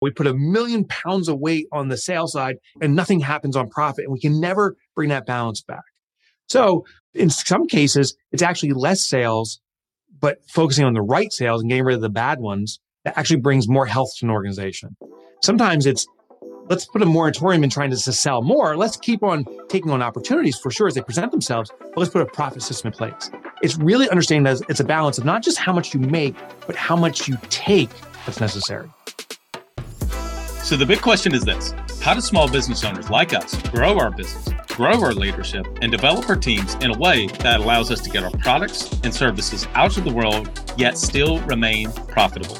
We put a million pounds of weight on the sales side and nothing happens on profit. And we can never bring that balance back. So in some cases, it's actually less sales, but focusing on the right sales and getting rid of the bad ones that actually brings more health to an organization. Sometimes it's let's put a moratorium in trying to sell more. Let's keep on taking on opportunities for sure as they present themselves, but let's put a profit system in place. It's really understanding that it's a balance of not just how much you make, but how much you take that's necessary. So the big question is this How do small business owners like us grow our business, grow our leadership, and develop our teams in a way that allows us to get our products and services out to the world, yet still remain profitable?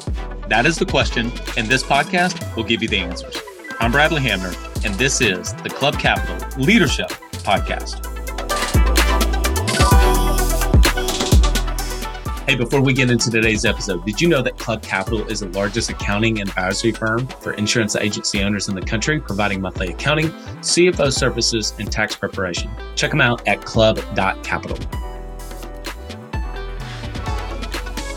That is the question, and this podcast will give you the answers. I'm Bradley Hamner, and this is the Club Capital Leadership Podcast. Hey, before we get into today's episode, did you know that Club Capital is the largest accounting and advisory firm for insurance agency owners in the country, providing monthly accounting, CFO services, and tax preparation? Check them out at club.capital.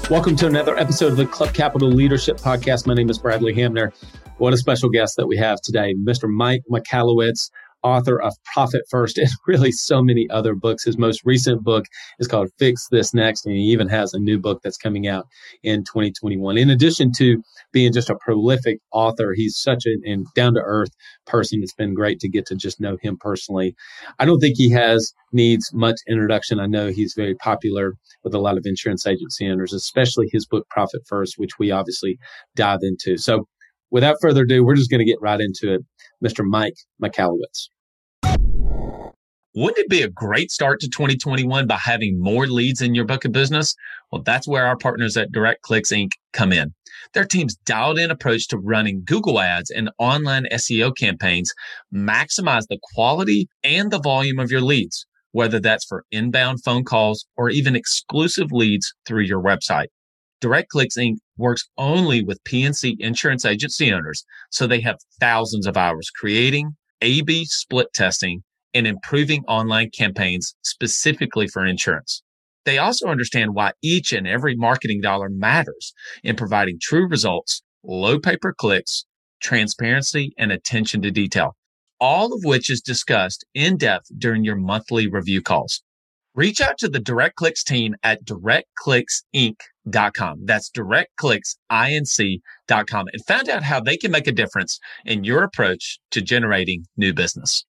Welcome to another episode of the Club Capital Leadership Podcast. My name is Bradley Hamner. What a special guest that we have today, Mr. Mike Michalowicz, author of Profit First and really so many other books. His most recent book is called Fix This Next, and he even has a new book that's coming out in 2021. In addition to being just a prolific author, he's such a down to earth person. It's been great to get to just know him personally. I don't think he has needs much introduction. I know he's very popular with a lot of insurance agency owners, especially his book Profit First, which we obviously dive into. So without further ado, we're just going to get right into it. Mr. Mike Michalowicz. Wouldn't it be a great start to 2021 by having more leads in your book of business? Well, that's where our partners at Direct Clicks Inc. come in. Their team's dialed in approach to running Google ads and online SEO campaigns maximize the quality and the volume of your leads, whether that's for inbound phone calls or even exclusive leads through your website. Direct Clicks Inc. works only with P&C insurance agency owners, so they have thousands of hours creating, A-B split testing, and improving online campaigns specifically for insurance. They also understand why each and every marketing dollar matters in providing true results, low pay per clicks, transparency, and attention to detail, all of which is discussed in depth during your monthly review calls. Reach out to the Direct Clicks team at directclicksinc.com. .Com that's directclicksinc.com and find out how they can make a difference in your approach to generating new business.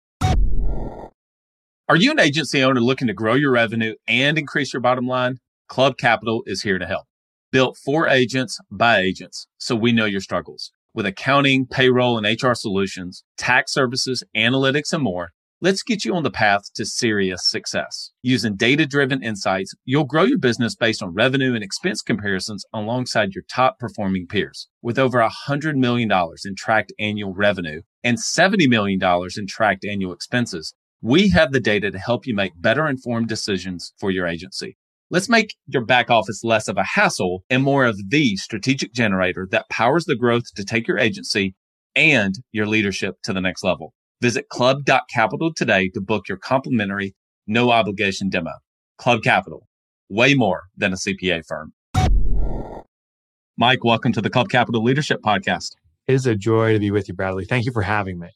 Are you an agency owner looking to grow your revenue and increase your bottom line? Club Capital is here to help. Built for agents by agents, so we know your struggles. With accounting, payroll, and HR solutions, tax services, analytics, and more, Let's get you on the path to serious success. Using data driven insights, you'll grow your business based on revenue and expense comparisons alongside your top performing peers. With over $100 million in tracked annual revenue and $70 million in tracked annual expenses, we have the data to help you make better informed decisions for your agency. Let's make your back office less of a hassle and more of the strategic generator that powers the growth to take your agency and your leadership to the next level. Visit club.capital today to book your complimentary, no obligation demo. Club Capital, way more than a CPA firm. Mike, welcome to the Club Capital Leadership Podcast. It is a joy to be with you, Bradley. Thank you for having me.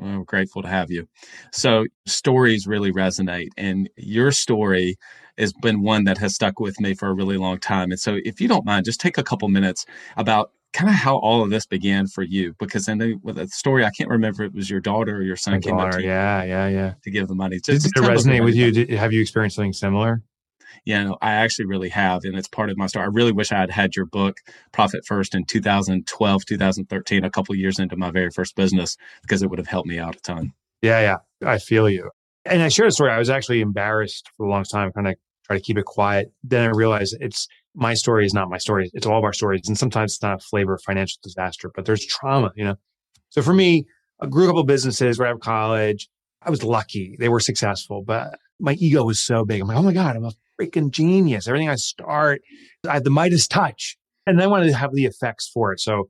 I'm grateful to have you. So, stories really resonate, and your story has been one that has stuck with me for a really long time. And so, if you don't mind, just take a couple minutes about kind of how all of this began for you because I know with the story I can't remember if it was your daughter or your son My came daughter, up to you yeah, yeah, yeah. to give the money. Did it resonate with you? Did, have you experienced something similar? Yeah, no, I actually really have, and it's part of my story. I really wish I had had your book, Profit First, in 2012, 2013, a couple years into my very first business, because it would have helped me out a ton. Yeah, yeah, I feel you. And I shared a story. I was actually embarrassed for a long time, kind of try to keep it quiet. Then I realized it's my story is not my story. It's all of our stories. And sometimes it's not a flavor of financial disaster, but there's trauma, you know? So for me, I grew a couple businesses right out of college. I was lucky. They were successful, but my ego was so big. I'm like, oh my God, I'm a freaking genius. Everything I start, I have the Midas touch. And I wanted to have the effects for it. So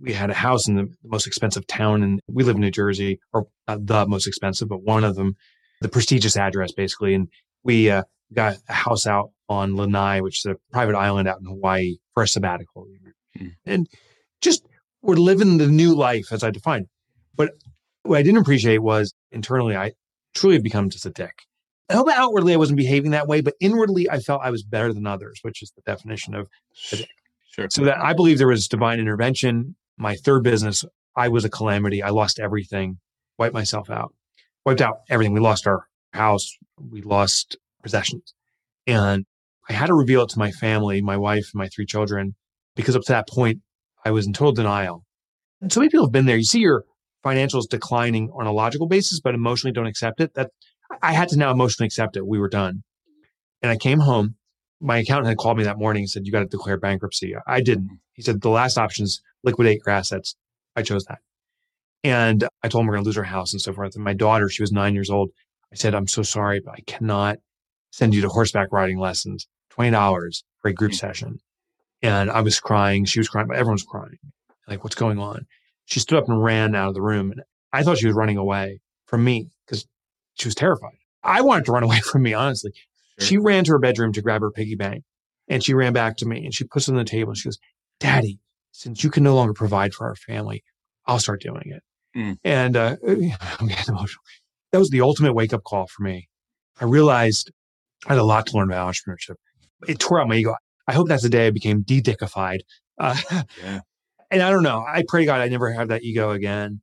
we had a house in the most expensive town and we live in New Jersey, or the most expensive, but one of them, the prestigious address basically. And we uh, got a house out on Lanai, which is a private island out in Hawaii for a sabbatical. Mm. And just we're living the new life as I defined. But what I didn't appreciate was internally, I truly had become just a dick. I hope outwardly I wasn't behaving that way, but inwardly I felt I was better than others, which is the definition of a dick. Sure. So that I believe there was divine intervention. My third business, I was a calamity. I lost everything, wiped myself out, wiped out everything. We lost our house, we lost possessions. And I had to reveal it to my family, my wife, and my three children, because up to that point, I was in total denial. And so many people have been there. You see your financials declining on a logical basis, but emotionally don't accept it. That I had to now emotionally accept it. We were done. And I came home. My accountant had called me that morning and said, You got to declare bankruptcy. I didn't. He said, The last option is liquidate your assets. I chose that. And I told him we're going to lose our house and so forth. And my daughter, she was nine years old. I said, I'm so sorry, but I cannot send you to horseback riding lessons, $20 for a group mm-hmm. session. And I was crying. She was crying, but everyone's crying. Like, what's going on? She stood up and ran out of the room. And I thought she was running away from me because she was terrified. I wanted to run away from me, honestly. Sure. She ran to her bedroom to grab her piggy bank and she ran back to me and she puts it on the table and she goes, Daddy, since you can no longer provide for our family, I'll start doing it. Mm. And uh, I'm getting emotional. That was the ultimate wake up call for me. I realized I had a lot to learn about entrepreneurship. It tore out my ego. I hope that's the day I became de-dickified. Uh, yeah. And I don't know. I pray to God I never have that ego again.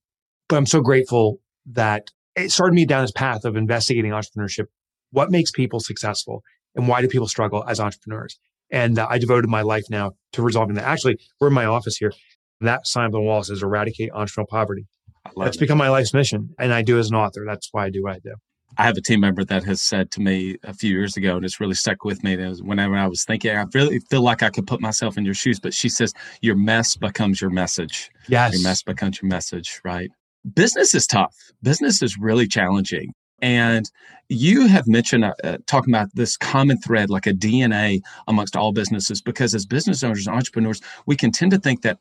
But I'm so grateful that it started me down this path of investigating entrepreneurship. What makes people successful and why do people struggle as entrepreneurs? And uh, I devoted my life now to resolving that. Actually, we're in my office here. That sign on the wall says eradicate entrepreneurial poverty. That's it. become my life's mission. And I do as an author. That's why I do what I do. I have a team member that has said to me a few years ago, and it's really stuck with me. That whenever I was thinking, I really feel like I could put myself in your shoes. But she says, Your mess becomes your message. Yes. Your mess becomes your message, right? Business is tough. Business is really challenging. And you have mentioned uh, uh, talking about this common thread, like a DNA amongst all businesses, because as business owners and entrepreneurs, we can tend to think that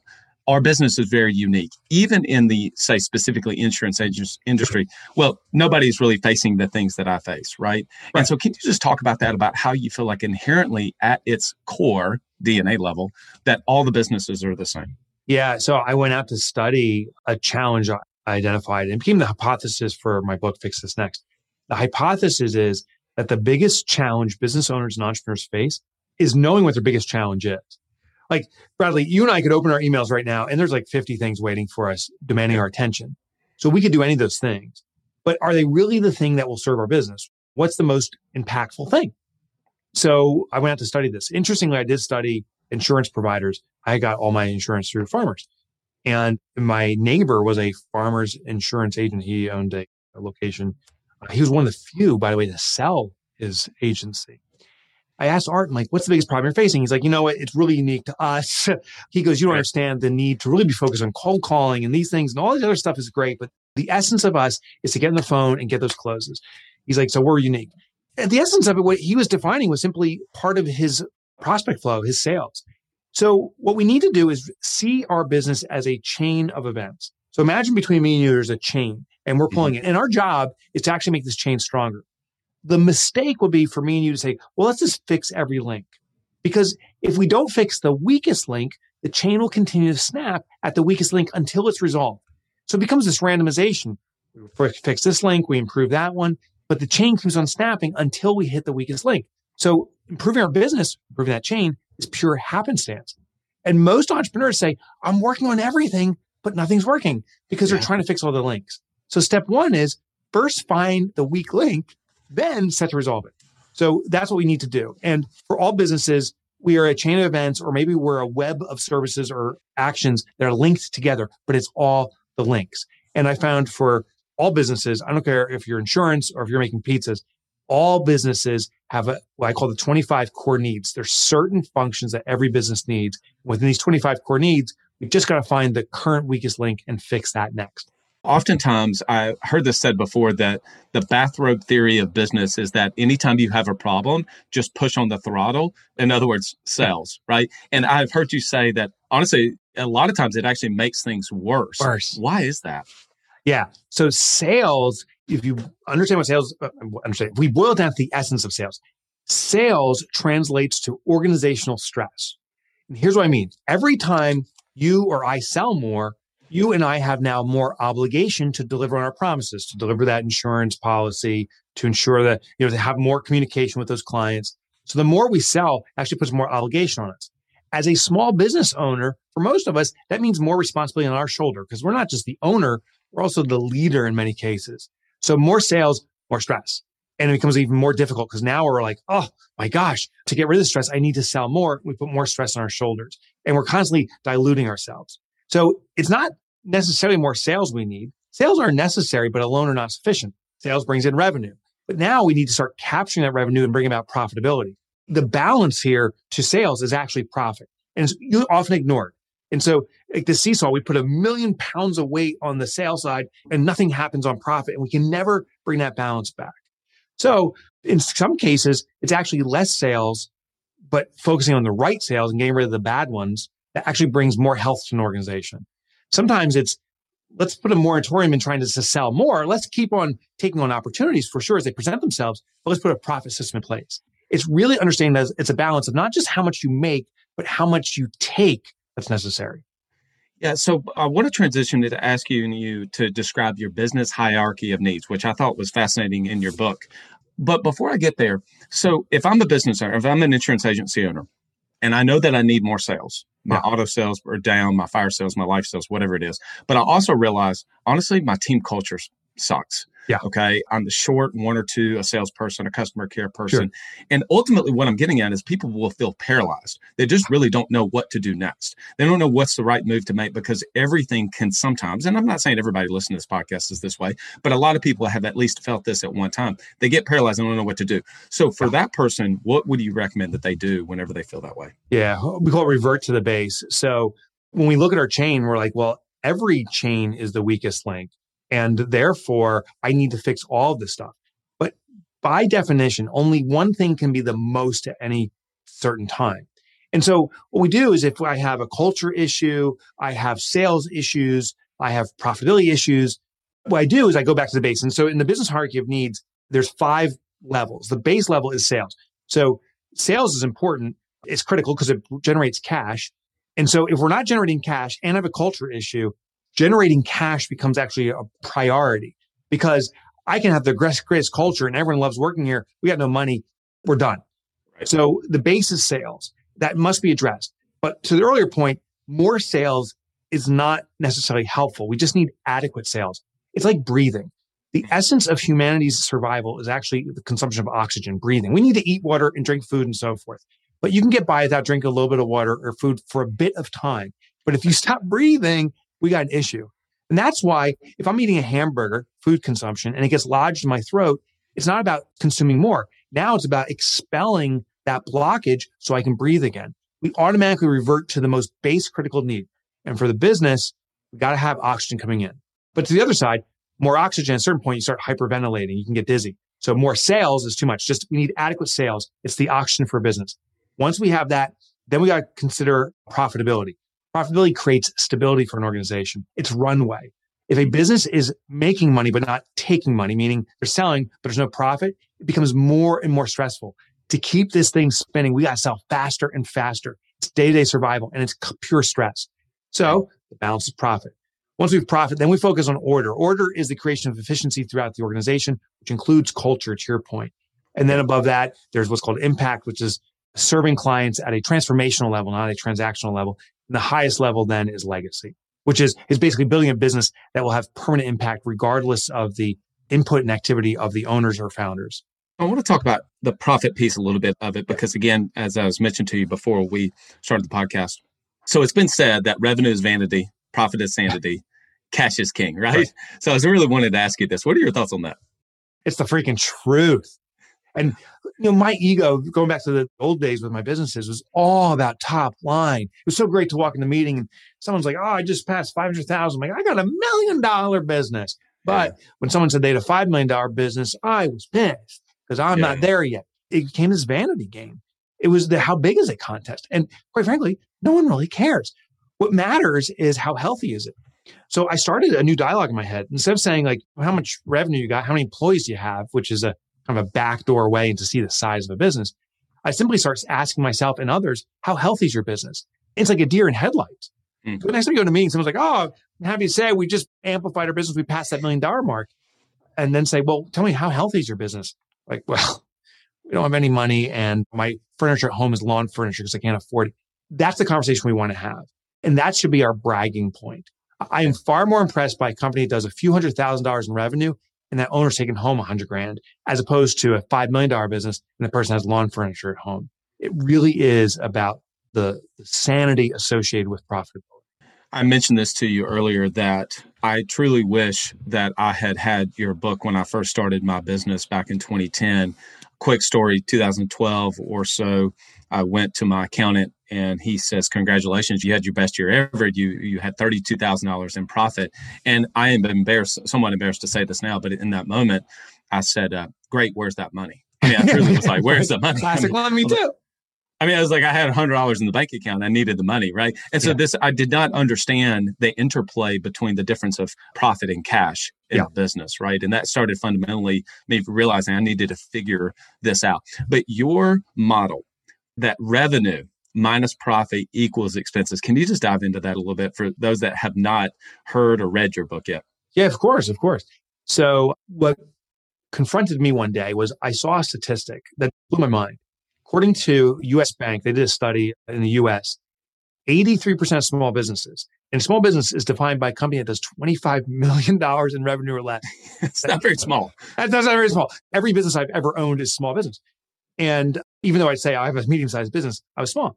our business is very unique, even in the, say, specifically insurance industry. Well, nobody's really facing the things that I face, right? right? And so, can you just talk about that, about how you feel like inherently at its core, DNA level, that all the businesses are the same? Yeah. So, I went out to study a challenge I identified and became the hypothesis for my book, Fix This Next. The hypothesis is that the biggest challenge business owners and entrepreneurs face is knowing what their biggest challenge is. Like Bradley, you and I could open our emails right now and there's like 50 things waiting for us demanding our attention. So we could do any of those things. But are they really the thing that will serve our business? What's the most impactful thing? So I went out to study this. Interestingly, I did study insurance providers. I got all my insurance through farmers. And my neighbor was a farmer's insurance agent. He owned a, a location. Uh, he was one of the few, by the way, to sell his agency. I asked Art, I'm like, what's the biggest problem you're facing? He's like, you know what? It's really unique to us. he goes, you don't understand the need to really be focused on cold calling and these things and all this other stuff is great. But the essence of us is to get on the phone and get those closes. He's like, so we're unique. And the essence of it, what he was defining was simply part of his prospect flow, his sales. So what we need to do is see our business as a chain of events. So imagine between me and you, there's a chain and we're pulling mm-hmm. it. And our job is to actually make this chain stronger. The mistake would be for me and you to say, well, let's just fix every link. Because if we don't fix the weakest link, the chain will continue to snap at the weakest link until it's resolved. So it becomes this randomization. We fix this link, we improve that one, but the chain keeps on snapping until we hit the weakest link. So improving our business, improving that chain is pure happenstance. And most entrepreneurs say, I'm working on everything, but nothing's working because yeah. they're trying to fix all the links. So step one is first find the weak link then set to resolve it. So that's what we need to do. And for all businesses, we are a chain of events, or maybe we're a web of services or actions that are linked together, but it's all the links. And I found for all businesses, I don't care if you're insurance or if you're making pizzas, all businesses have a, what I call the 25 core needs. There's certain functions that every business needs. Within these 25 core needs, we've just got to find the current weakest link and fix that next. Oftentimes, I heard this said before that the bathrobe theory of business is that anytime you have a problem, just push on the throttle. In other words, sales, right? And I've heard you say that honestly, a lot of times it actually makes things worse. Worse. Why is that? Yeah. So sales, if you understand what sales, uh, understand, if we boil down to the essence of sales, sales translates to organizational stress. And here's what I mean. Every time you or I sell more, you and I have now more obligation to deliver on our promises, to deliver that insurance policy, to ensure that, you know, to have more communication with those clients. So the more we sell actually puts more obligation on us. As a small business owner, for most of us, that means more responsibility on our shoulder because we're not just the owner, we're also the leader in many cases. So more sales, more stress. And it becomes even more difficult because now we're like, oh my gosh, to get rid of the stress, I need to sell more. We put more stress on our shoulders and we're constantly diluting ourselves. So it's not necessarily more sales we need. Sales are necessary, but alone are not sufficient. Sales brings in revenue. But now we need to start capturing that revenue and bring about profitability. The balance here to sales is actually profit. And it's often ignored. And so like the seesaw, we put a million pounds of weight on the sales side and nothing happens on profit. And we can never bring that balance back. So in some cases, it's actually less sales, but focusing on the right sales and getting rid of the bad ones that actually brings more health to an organization. Sometimes it's let's put a moratorium in trying to sell more. Let's keep on taking on opportunities for sure as they present themselves, but let's put a profit system in place. It's really understanding that it's a balance of not just how much you make, but how much you take that's necessary. Yeah, so uh, I want to transition to ask you you to describe your business hierarchy of needs, which I thought was fascinating in your book. But before I get there, so if I'm a business owner, if I'm an insurance agency owner, and I know that I need more sales, my yeah. auto sales are down, my fire sales, my life sales, whatever it is. But I also realize, honestly, my team culture sucks. Yeah. Okay. I'm the short one or two, a salesperson, a customer care person. Sure. And ultimately, what I'm getting at is people will feel paralyzed. They just really don't know what to do next. They don't know what's the right move to make because everything can sometimes, and I'm not saying everybody listening to this podcast is this way, but a lot of people have at least felt this at one time. They get paralyzed and don't know what to do. So for that person, what would you recommend that they do whenever they feel that way? Yeah. We call it revert to the base. So when we look at our chain, we're like, well, every chain is the weakest link. And therefore, I need to fix all of this stuff. But by definition, only one thing can be the most at any certain time. And so what we do is if I have a culture issue, I have sales issues, I have profitability issues, what I do is I go back to the base. And so in the business hierarchy of needs, there's five levels. The base level is sales. So sales is important. It's critical because it generates cash. And so if we're not generating cash and I have a culture issue, generating cash becomes actually a priority because I can have the greatest culture and everyone loves working here. We got no money. We're done. Right. So the basis sales that must be addressed. But to the earlier point, more sales is not necessarily helpful. We just need adequate sales. It's like breathing. The essence of humanity's survival is actually the consumption of oxygen, breathing. We need to eat water and drink food and so forth. But you can get by without drinking a little bit of water or food for a bit of time. But if you stop breathing, we got an issue. And that's why if I'm eating a hamburger, food consumption, and it gets lodged in my throat, it's not about consuming more. Now it's about expelling that blockage so I can breathe again. We automatically revert to the most base critical need. And for the business, we got to have oxygen coming in. But to the other side, more oxygen at a certain point, you start hyperventilating. You can get dizzy. So more sales is too much. Just we need adequate sales. It's the oxygen for business. Once we have that, then we got to consider profitability. Profitability creates stability for an organization. It's runway. If a business is making money, but not taking money, meaning they're selling, but there's no profit, it becomes more and more stressful. To keep this thing spinning, we got to sell faster and faster. It's day to day survival and it's pure stress. So the balance is profit. Once we've profit, then we focus on order. Order is the creation of efficiency throughout the organization, which includes culture to your point. And then above that, there's what's called impact, which is serving clients at a transformational level, not a transactional level. And the highest level then is legacy, which is, is basically building a business that will have permanent impact regardless of the input and activity of the owners or founders. I want to talk about the profit piece a little bit of it because, again, as I was mentioned to you before we started the podcast, so it's been said that revenue is vanity, profit is sanity, cash is king, right? right? So I was really wanted to ask you this. What are your thoughts on that? It's the freaking truth. And you know, my ego, going back to the old days with my businesses, was all about top line. It was so great to walk in the meeting and someone's like, "Oh, I just passed five hundred thousand. Like, I got a million dollar business." But yeah. when someone said they had a five million dollar business, I was pissed because I'm yeah. not there yet. It became this vanity game. It was the how big is it contest, and quite frankly, no one really cares. What matters is how healthy is it. So I started a new dialogue in my head. Instead of saying like, how much revenue you got, how many employees do you have, which is a kind of a backdoor way and to see the size of a business. I simply start asking myself and others, how healthy is your business? It's like a deer in headlights. Mm. The next time you go to a meeting, someone's like, oh, I'm happy to say we just amplified our business. We passed that million dollar mark. And then say, well, tell me how healthy is your business? Like, well, we don't have any money and my furniture at home is lawn furniture because I can't afford it. That's the conversation we want to have. And that should be our bragging point. I am far more impressed by a company that does a few hundred thousand dollars in revenue and that owner's taking home a hundred grand as opposed to a $5 million business and the person has lawn furniture at home. It really is about the, the sanity associated with profitability. I mentioned this to you earlier that I truly wish that I had had your book when I first started my business back in 2010. Quick story 2012 or so, I went to my accountant and he says, "Congratulations, you had your best year ever. You you had thirty two thousand dollars in profit." And I am embarrassed, somewhat embarrassed to say this now, but in that moment, I said, uh, "Great, where's that money?" I mean, I truly was like, "Where's the money?" Classic, well, me too. I mean, I was like, I had hundred dollars in the bank account. I needed the money, right? And so yeah. this, I did not understand the interplay between the difference of profit and cash in yeah. business, right? And that started fundamentally me realizing I needed to figure this out. But your model, that revenue minus profit equals expenses. Can you just dive into that a little bit for those that have not heard or read your book yet? Yeah, of course, of course. So what confronted me one day was I saw a statistic that blew my mind. According to US Bank, they did a study in the US, 83% of small businesses, and small business is defined by a company that does $25 million in revenue or less. it's not very small. That's not very small. Every business I've ever owned is small business. And even though I'd say I have a medium sized business, I was small.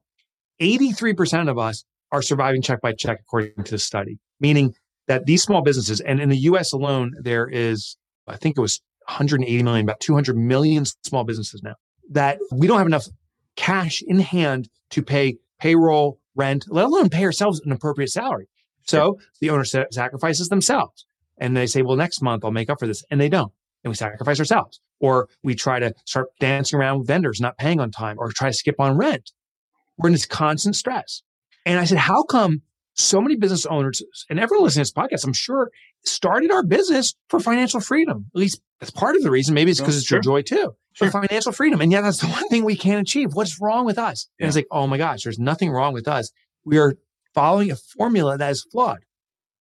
83% of us are surviving check by check, according to the study, meaning that these small businesses, and in the US alone, there is, I think it was 180 million, about 200 million small businesses now that we don't have enough cash in hand to pay payroll, rent, let alone pay ourselves an appropriate salary. So the owner sa- sacrifices themselves and they say, well, next month I'll make up for this. And they don't. And we sacrifice ourselves. Or we try to start dancing around with vendors, not paying on time, or try to skip on rent. We're in this constant stress. And I said, how come so many business owners and everyone listening to this podcast, I'm sure, started our business for financial freedom. At least that's part of the reason. Maybe it's because it's sure. your joy too. Sure. For financial freedom. And yeah, that's the one thing we can't achieve. What's wrong with us? Yeah. And it's like, oh my gosh, there's nothing wrong with us. We are following a formula that is flawed.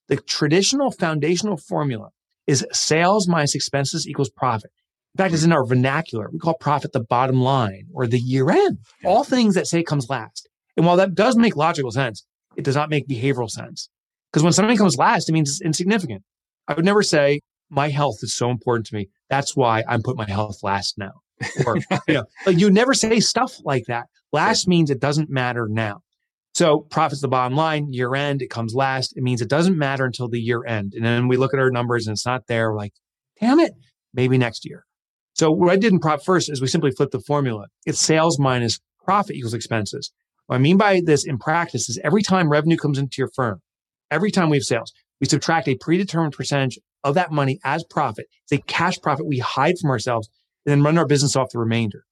The traditional foundational formula is sales minus expenses equals profit. In fact, it's in our vernacular. We call profit the bottom line or the year end. All things that say comes last. And while that does make logical sense, it does not make behavioral sense. Because when something comes last, it means it's insignificant. I would never say my health is so important to me. That's why I'm putting my health last now. Or, you know, like you never say stuff like that. Last means it doesn't matter now. So profits the bottom line, year end, it comes last. It means it doesn't matter until the year end. And then we look at our numbers and it's not there. We're like, damn it, maybe next year. So what I did in Profit First is we simply flipped the formula. It's sales minus profit equals expenses. What I mean by this in practice is every time revenue comes into your firm, every time we have sales, we subtract a predetermined percentage of that money as profit. It's a cash profit we hide from ourselves and then run our business off the remainder.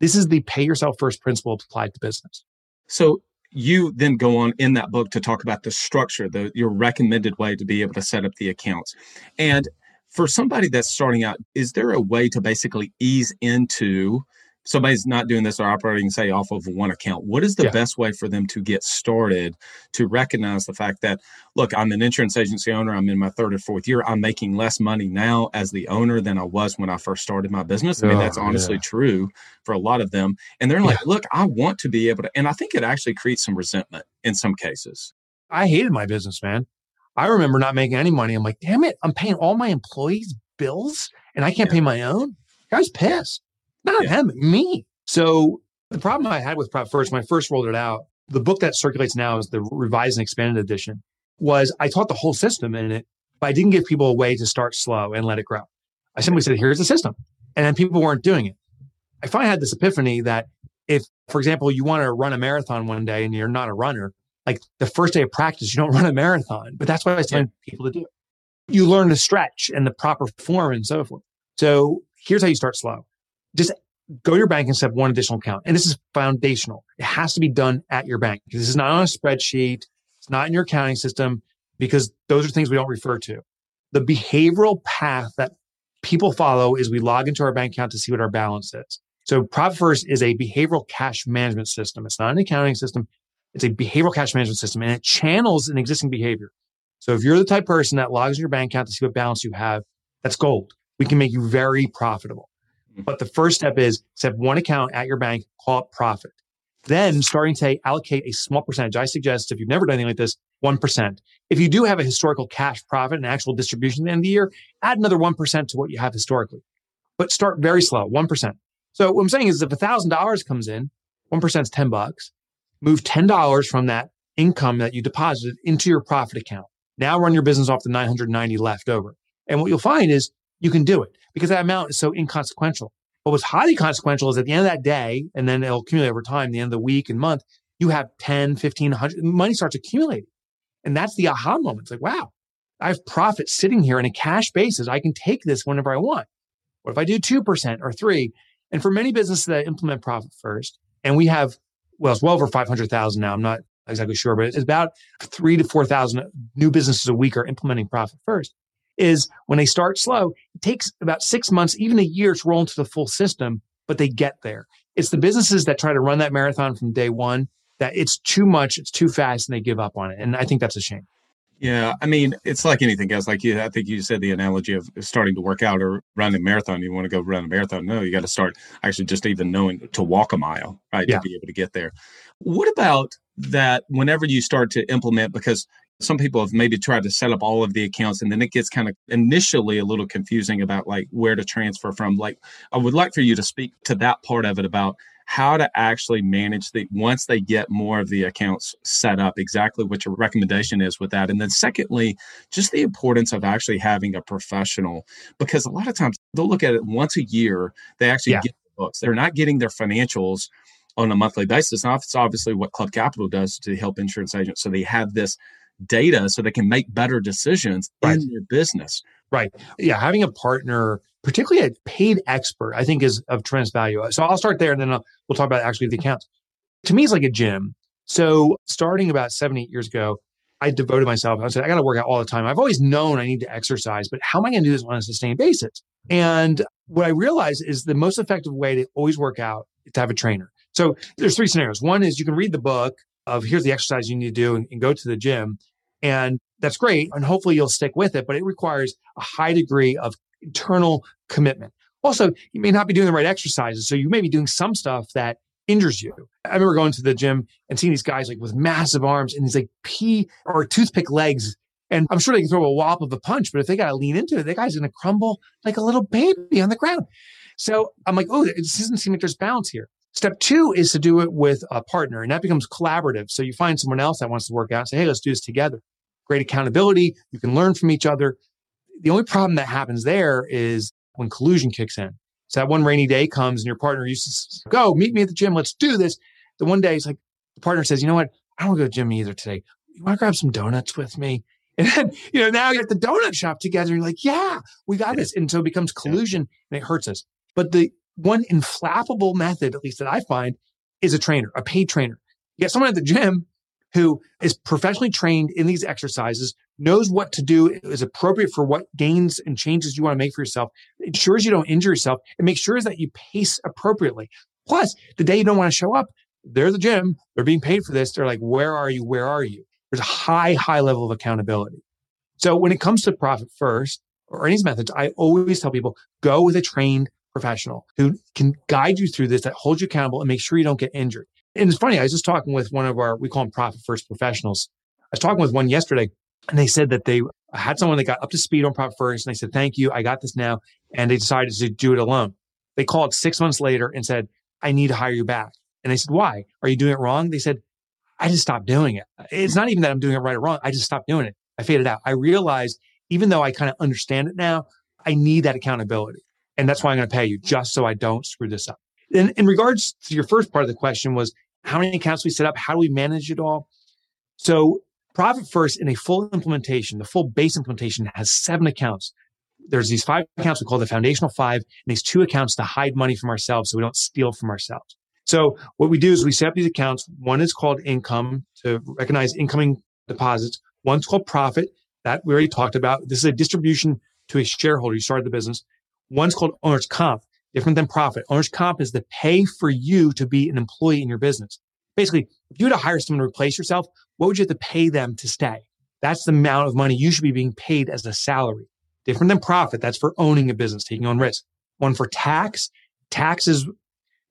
This is the pay yourself first principle applied to business. So you then go on in that book to talk about the structure, the your recommended way to be able to set up the accounts. And for somebody that's starting out, is there a way to basically ease into somebody's not doing this or operating, say, off of one account, what is the yeah. best way for them to get started to recognize the fact that, look, I'm an insurance agency owner, I'm in my third or fourth year, I'm making less money now as the owner than I was when I first started my business? I mean, oh, that's honestly yeah. true for a lot of them. And they're like, yeah. look, I want to be able to, and I think it actually creates some resentment in some cases. I hated my business, man. I remember not making any money. I'm like, damn it, I'm paying all my employees' bills and I can't pay my own. I was pissed. Not yeah. him, me. So the problem I had with Profit First, when I first rolled it out, the book that circulates now is the revised and expanded edition, was I taught the whole system in it, but I didn't give people a way to start slow and let it grow. I simply said, here's the system. And then people weren't doing it. I finally had this epiphany that if, for example, you want to run a marathon one day and you're not a runner, like the first day of practice, you don't run a marathon, but that's what I tell people to do. You learn to stretch and the proper form and so forth. So here's how you start slow just go to your bank and set up one additional account. And this is foundational. It has to be done at your bank. This is not on a spreadsheet. It's not in your accounting system because those are things we don't refer to. The behavioral path that people follow is we log into our bank account to see what our balance is. So Profit First is a behavioral cash management system. It's not an accounting system. It's a behavioral cash management system and it channels an existing behavior. So if you're the type of person that logs in your bank account to see what balance you have, that's gold. We can make you very profitable. But the first step is set one account at your bank, call it profit. Then starting to allocate a small percentage. I suggest if you've never done anything like this, 1%. If you do have a historical cash profit and actual distribution at the end of the year, add another 1% to what you have historically. But start very slow, 1%. So what I'm saying is if $1,000 comes in, 1% is 10 bucks. Move $10 from that income that you deposited into your profit account. Now run your business off the 990 left over. And what you'll find is you can do it because that amount is so inconsequential. But what's highly consequential is at the end of that day, and then it'll accumulate over time, the end of the week and month, you have 10, 15, 100, money starts accumulating. And that's the aha moment. It's like, wow, I have profit sitting here in a cash basis. I can take this whenever I want. What if I do 2% or three? And for many businesses that implement profit first, and we have, well, it's well over 500,000 now. I'm not exactly sure, but it's about three to 4,000 new businesses a week are implementing profit first. Is when they start slow, it takes about six months, even a year to roll into the full system, but they get there. It's the businesses that try to run that marathon from day one that it's too much, it's too fast, and they give up on it. And I think that's a shame. Yeah, I mean, it's like anything else. Like you, I think you said the analogy of starting to work out or run a marathon. You want to go run a marathon? No, you got to start actually just even knowing to walk a mile, right, yeah. to be able to get there. What about that? Whenever you start to implement, because some people have maybe tried to set up all of the accounts and then it gets kind of initially a little confusing about like where to transfer from. Like, I would like for you to speak to that part of it about how to actually manage the once they get more of the accounts set up exactly what your recommendation is with that and then secondly just the importance of actually having a professional because a lot of times they'll look at it once a year they actually yeah. get the books they're not getting their financials on a monthly basis now it's obviously what club capital does to help insurance agents so they have this data so they can make better decisions right. in their business right yeah having a partner particularly a paid expert, I think is of tremendous value. So I'll start there and then I'll, we'll talk about actually the accounts. To me, it's like a gym. So starting about seven, eight years ago, I devoted myself. I said, I got to work out all the time. I've always known I need to exercise, but how am I going to do this on a sustained basis? And what I realized is the most effective way to always work out is to have a trainer. So there's three scenarios. One is you can read the book of here's the exercise you need to do and, and go to the gym. And that's great. And hopefully you'll stick with it, but it requires a high degree of internal commitment. Also, you may not be doing the right exercises. So you may be doing some stuff that injures you. I remember going to the gym and seeing these guys like with massive arms and these like pea or toothpick legs. And I'm sure they can throw a wallop of a punch, but if they got to lean into it, the guy's going to crumble like a little baby on the ground. So I'm like, oh, it doesn't seem like there's balance here. Step two is to do it with a partner, and that becomes collaborative. So you find someone else that wants to work out and say, hey, let's do this together. Great accountability. You can learn from each other. The only problem that happens there is when collusion kicks in. So that one rainy day comes and your partner used to go meet me at the gym. Let's do this. The one day it's like the partner says, you know what? I don't want to go to the gym either today. You want to grab some donuts with me? And then, you know, now you're at the donut shop together. You're like, yeah, we got this. And so it becomes collusion and it hurts us. But the one inflappable method, at least that I find, is a trainer, a paid trainer. You get someone at the gym who is professionally trained in these exercises, knows what to do is appropriate for what gains and changes you want to make for yourself, ensures you don't injure yourself, and makes sure that you pace appropriately. Plus, the day you don't want to show up, they're the gym, they're being paid for this. They're like, where are you? Where are you? There's a high, high level of accountability. So when it comes to profit first or any methods, I always tell people go with a trained professional who can guide you through this, that holds you accountable and make sure you don't get injured. And it's funny, I was just talking with one of our, we call them profit first professionals. I was talking with one yesterday and they said that they had someone that got up to speed on Profit First, and they said, "Thank you, I got this now." And they decided to do it alone. They called six months later and said, "I need to hire you back." And they said, "Why? Are you doing it wrong?" They said, "I just stopped doing it. It's not even that I'm doing it right or wrong. I just stopped doing it. I faded out. I realized, even though I kind of understand it now, I need that accountability, and that's why I'm going to pay you just so I don't screw this up." In, in regards to your first part of the question was how many accounts we set up, how do we manage it all? So Profit First in a full implementation, the full base implementation has seven accounts. There's these five accounts we call the foundational five, and these two accounts to hide money from ourselves so we don't steal from ourselves. So what we do is we set up these accounts. One is called income to recognize incoming deposits. One's called profit that we already talked about. This is a distribution to a shareholder. You started the business. One's called owner's comp, different than profit. Owner's comp is the pay for you to be an employee in your business. basically, if you were to hire someone to replace yourself, what would you have to pay them to stay? That's the amount of money you should be being paid as a salary. Different than profit. That's for owning a business, taking on risk. One for tax. Tax is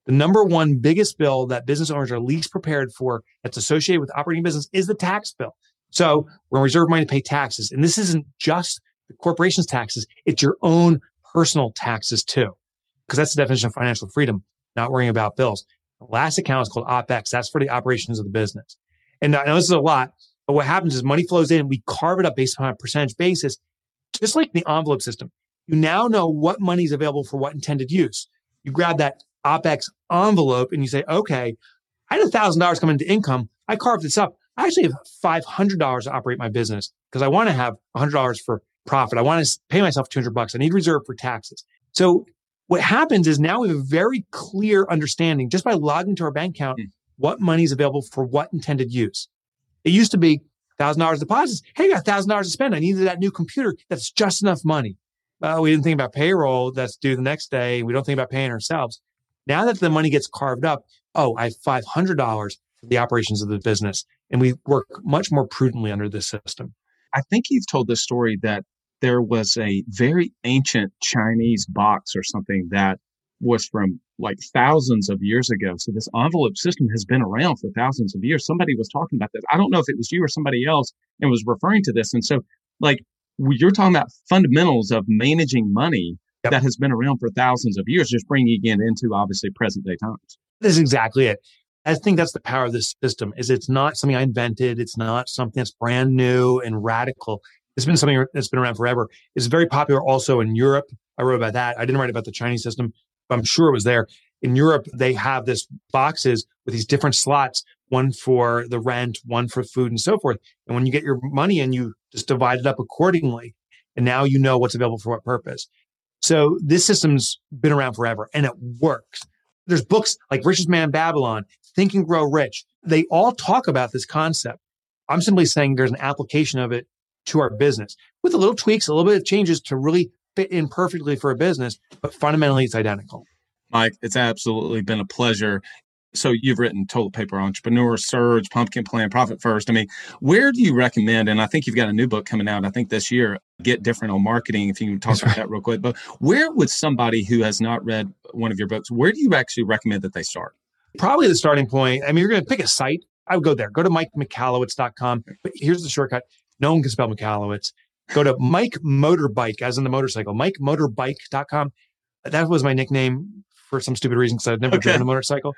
the number one biggest bill that business owners are least prepared for that's associated with operating business is the tax bill. So we're going to reserve money to pay taxes. And this isn't just the corporation's taxes. It's your own personal taxes too, because that's the definition of financial freedom, not worrying about bills. The last account is called OPEX. That's for the operations of the business. And I know this is a lot, but what happens is money flows in. We carve it up based on a percentage basis, just like the envelope system. You now know what money is available for what intended use. You grab that OPEX envelope and you say, okay, I had a thousand dollars coming into income. I carved this up. I actually have $500 to operate my business because I want to have $100 for profit. I want to pay myself 200 bucks. I need reserve for taxes. So what happens is now we have a very clear understanding just by logging to our bank account, mm. what money is available for what intended use. It used to be thousand dollars deposits. Hey, I got thousand dollars to spend. I needed that new computer. That's just enough money. We didn't think about payroll that's due the next day. We don't think about paying ourselves. Now that the money gets carved up, oh, I have $500 for the operations of the business. And we work much more prudently under this system. I think you've told the story that there was a very ancient Chinese box or something that was from like thousands of years ago. So this envelope system has been around for thousands of years. Somebody was talking about this. I don't know if it was you or somebody else and was referring to this. And so like you're talking about fundamentals of managing money yep. that has been around for thousands of years, just bringing it into obviously present day times. This is exactly it. I think that's the power of this system is it's not something I invented. It's not something that's brand new and radical. It's been something that's been around forever. It's very popular also in Europe. I wrote about that. I didn't write about the Chinese system, but I'm sure it was there. In Europe, they have this boxes with these different slots, one for the rent, one for food and so forth. And when you get your money in, you just divide it up accordingly. And now you know what's available for what purpose. So this system's been around forever and it works. There's books like Richest Man Babylon, Think and Grow Rich. They all talk about this concept. I'm simply saying there's an application of it to our business with a little tweaks, a little bit of changes to really fit in perfectly for a business, but fundamentally it's identical. Mike, it's absolutely been a pleasure. So you've written toilet paper entrepreneur surge pumpkin plan profit first. I mean where do you recommend and i think you've got a new book coming out i think this year get different on marketing if you can talk That's about right. that real quick. But where would somebody who has not read one of your books where do you actually recommend that they start? Probably the starting point i mean you're going to pick a site. I would go there. Go to mikemichalowicz.com but here's the shortcut no one can spell michalowicz go to mike motorbike as in the motorcycle mikemotorbike.com that was my nickname for some stupid reason because I've never okay. driven a motorcycle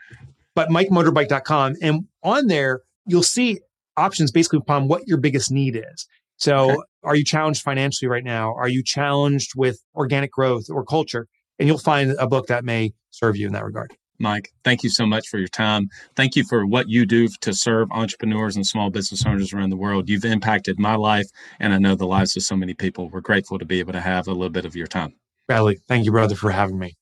but MikeMotorbike.com. And on there, you'll see options basically upon what your biggest need is. So okay. are you challenged financially right now? Are you challenged with organic growth or culture? And you'll find a book that may serve you in that regard. Mike, thank you so much for your time. Thank you for what you do to serve entrepreneurs and small business owners around the world. You've impacted my life, and I know the lives of so many people. We're grateful to be able to have a little bit of your time. Bradley, thank you, brother, for having me.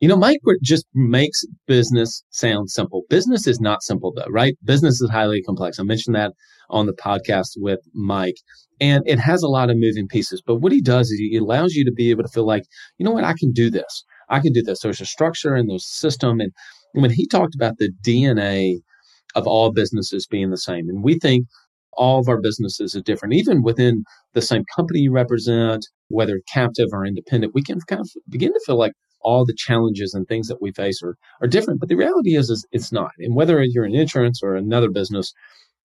You know, Mike just makes business sound simple. Business is not simple though, right? Business is highly complex. I mentioned that on the podcast with Mike and it has a lot of moving pieces. But what he does is he allows you to be able to feel like, you know what, I can do this. I can do. There's a structure and a system. And when he talked about the DNA of all businesses being the same, and we think all of our businesses are different, even within the same company you represent, whether captive or independent, we can kind of begin to feel like all the challenges and things that we face are, are different. But the reality is, is it's not. And whether you're in insurance or another business,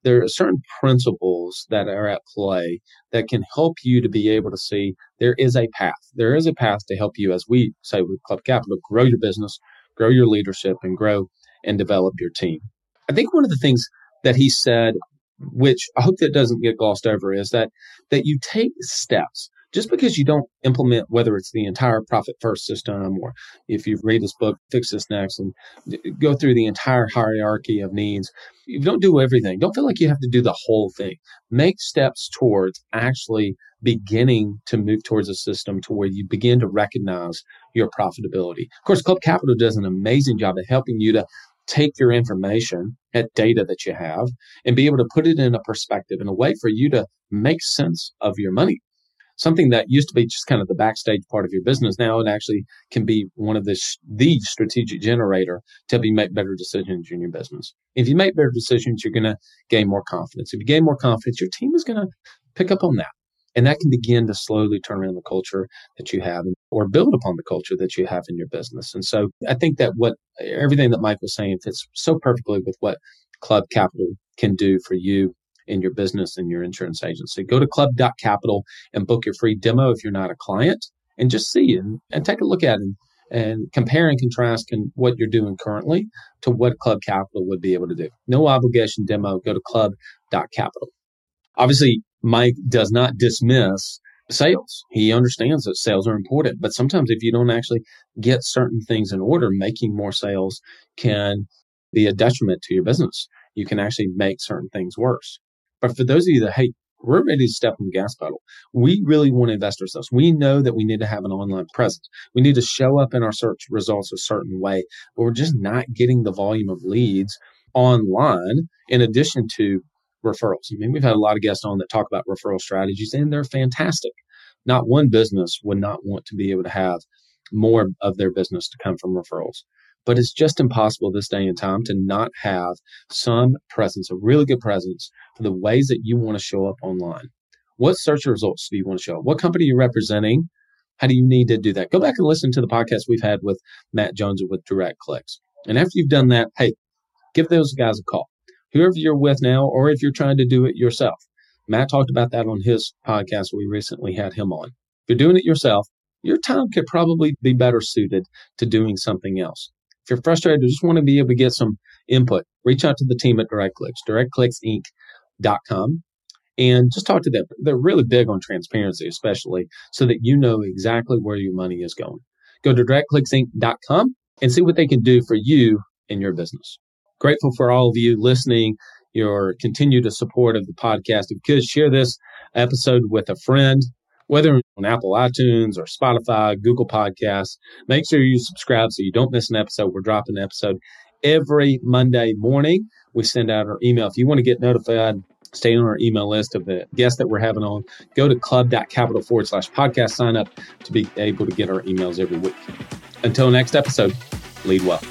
there are certain principles that are at play that can help you to be able to see there is a path. There is a path to help you, as we say with Club Capital, grow your business, grow your leadership, and grow and develop your team. I think one of the things that he said, which I hope that doesn't get glossed over, is that that you take steps just because you don't implement whether it's the entire profit first system or if you read this book fix this next and go through the entire hierarchy of needs you don't do everything. Don't feel like you have to do the whole thing. Make steps towards actually beginning to move towards a system to where you begin to recognize your profitability. Of course club capital does an amazing job of helping you to take your information at data that you have and be able to put it in a perspective in a way for you to make sense of your money something that used to be just kind of the backstage part of your business. Now it actually can be one of the, the strategic generator to help you make better decisions in your business. If you make better decisions, you're going to gain more confidence. If you gain more confidence, your team is going to pick up on that. And that can begin to slowly turn around the culture that you have or build upon the culture that you have in your business. And so I think that what everything that Mike was saying fits so perfectly with what Club Capital can do for you in your business and your insurance agency. Go to club.capital and book your free demo if you're not a client and just see and, and take a look at it and compare and contrast can, what you're doing currently to what Club Capital would be able to do. No obligation demo. Go to club.capital. Obviously, Mike does not dismiss sales. He understands that sales are important, but sometimes if you don't actually get certain things in order, making more sales can be a detriment to your business. You can actually make certain things worse. But for those of you that, hey, we're ready to step on the gas pedal. We really want to invest ourselves. We know that we need to have an online presence. We need to show up in our search results a certain way, but we're just not getting the volume of leads online in addition to referrals. I mean, we've had a lot of guests on that talk about referral strategies and they're fantastic. Not one business would not want to be able to have more of their business to come from referrals. But it's just impossible this day and time to not have some presence, a really good presence for the ways that you want to show up online. What search results do you want to show? up? What company are you representing? How do you need to do that? Go back and listen to the podcast we've had with Matt Jones with Direct Clicks. And after you've done that, hey, give those guys a call. Whoever you're with now, or if you're trying to do it yourself. Matt talked about that on his podcast. We recently had him on. If you're doing it yourself, your time could probably be better suited to doing something else. If you're frustrated, just want to be able to get some input, reach out to the team at DirectClicks, directclicksinc.com, and just talk to them. They're really big on transparency, especially so that you know exactly where your money is going. Go to directclicksinc.com and see what they can do for you in your business. Grateful for all of you listening, your continued support of the podcast. If you could share this episode with a friend, whether on Apple iTunes or Spotify, Google Podcasts. Make sure you subscribe so you don't miss an episode. We're dropping an episode every Monday morning. We send out our email. If you want to get notified, stay on our email list of the guests that we're having on. Go to club.capital forward slash podcast sign up to be able to get our emails every week. Until next episode, lead well.